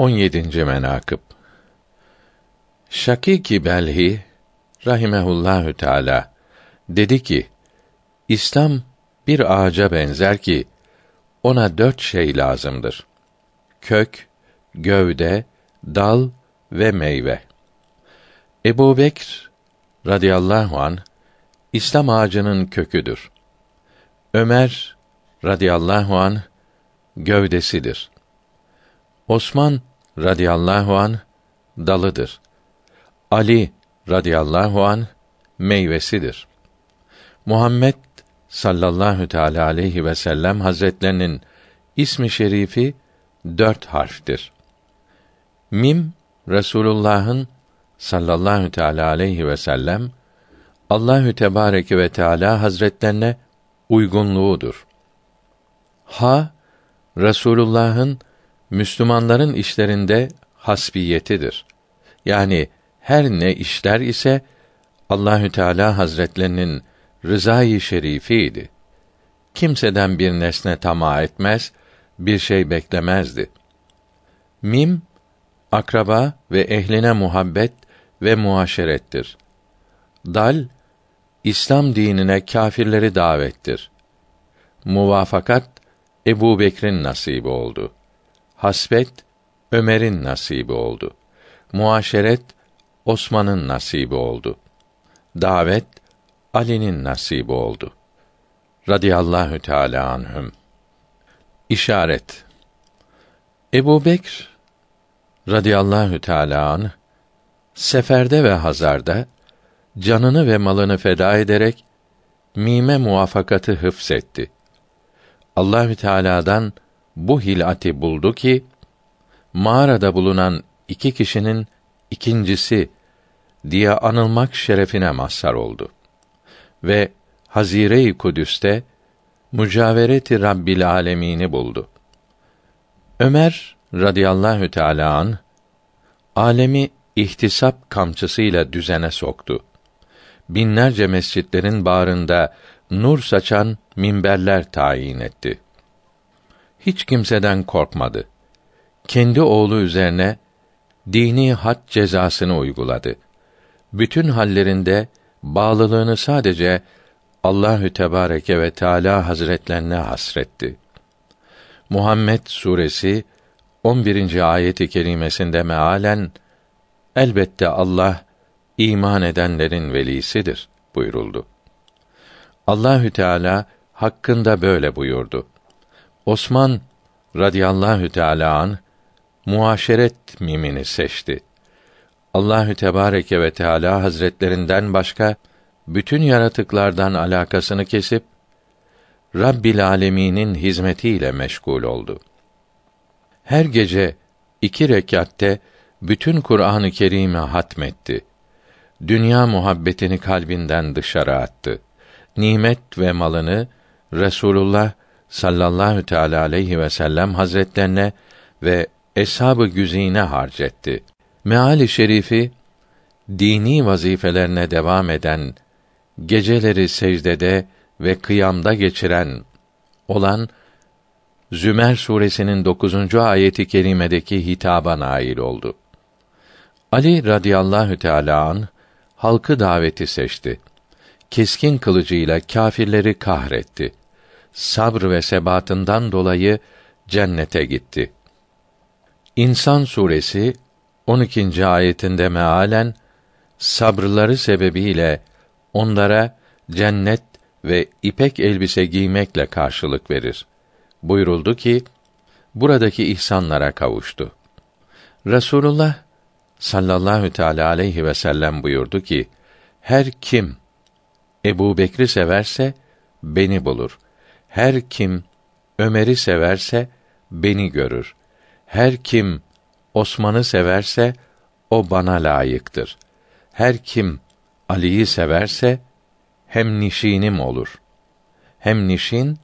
17. menakıb Şakiki Belhi rahimehullahü teala dedi ki İslam bir ağaca benzer ki ona dört şey lazımdır. Kök, gövde, dal ve meyve. Ebu Bekr radıyallahu an İslam ağacının köküdür. Ömer radıyallahu an gövdesidir. Osman radıyallahu an dalıdır. Ali radıyallahu an meyvesidir. Muhammed sallallahu teala aleyhi ve sellem hazretlerinin ismi şerifi dört harftir. Mim Resulullah'ın sallallahu teala aleyhi ve sellem Allahü Tebareke ve Teala Hazretlerine uygunluğudur. Ha Resulullah'ın Müslümanların işlerinde hasbiyetidir. Yani her ne işler ise Allahü Teala Hazretlerinin rızayı şerifiydi. Kimseden bir nesne tamah etmez, bir şey beklemezdi. Mim akraba ve ehline muhabbet ve muaşerettir. Dal İslam dinine kâfirleri davettir. Muvafakat Ebu Bekir'in nasibi oldu. Hasbet Ömer'in nasibi oldu. Muaşeret Osman'ın nasibi oldu. Davet Ali'nin nasibi oldu. Radiyallahu Teala anhüm. İşaret. Ebu Bekr radıyallahu teâlâ anh, seferde ve hazarda canını ve malını feda ederek mime muvaffakatı hıfzetti. Allahü Teala'dan bu hilati buldu ki mağarada bulunan iki kişinin ikincisi diye anılmak şerefine mazhar oldu. Ve Hazire-i Kudüs'te mücavereti Rabbil Alemini buldu. Ömer radıyallahu teala an alemi ihtisap kamçısıyla düzene soktu. Binlerce mescitlerin bağrında nur saçan minberler tayin etti. Hiç kimseden korkmadı. Kendi oğlu üzerine dini had cezasını uyguladı. Bütün hallerinde bağlılığını sadece Allahü Tebareke ve Teala Hazretlerine hasretti. Muhammed suresi 11. ayeti kerimesinde mealen elbette Allah iman edenlerin velisidir buyuruldu. Allahü Teala hakkında böyle buyurdu. Osman radıyallahu teala an muaşeret mimini seçti. Allahü Tebareke ve Teala Hazretlerinden başka bütün yaratıklardan alakasını kesip Rabbil Alemin'in hizmetiyle meşgul oldu. Her gece iki rekatte bütün Kur'an-ı Kerim'i hatmetti. Dünya muhabbetini kalbinden dışarı attı. Nimet ve malını Resulullah sallallahu teala aleyhi ve sellem hazretlerine ve eshab-ı güzine harcetti. Meali şerifi dini vazifelerine devam eden, geceleri secdede ve kıyamda geçiren olan Zümer suresinin 9. ayeti kerimedeki hitaba nail oldu. Ali radıyallahu teala an halkı daveti seçti. Keskin kılıcıyla kâfirleri kahretti. Sabr ve sebatından dolayı cennete gitti. İnsan suresi 12. ayetinde mealen sabrları sebebiyle onlara cennet ve ipek elbise giymekle karşılık verir. Buyuruldu ki buradaki ihsanlara kavuştu. Resulullah sallallahu teala aleyhi ve sellem buyurdu ki her kim Ebu Bekri severse beni bulur. Her kim Ömer'i severse beni görür. Her kim Osman'ı severse o bana layıktır. Her kim Ali'yi severse hem nişinim olur. Hem nişin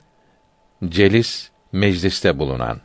celis mecliste bulunan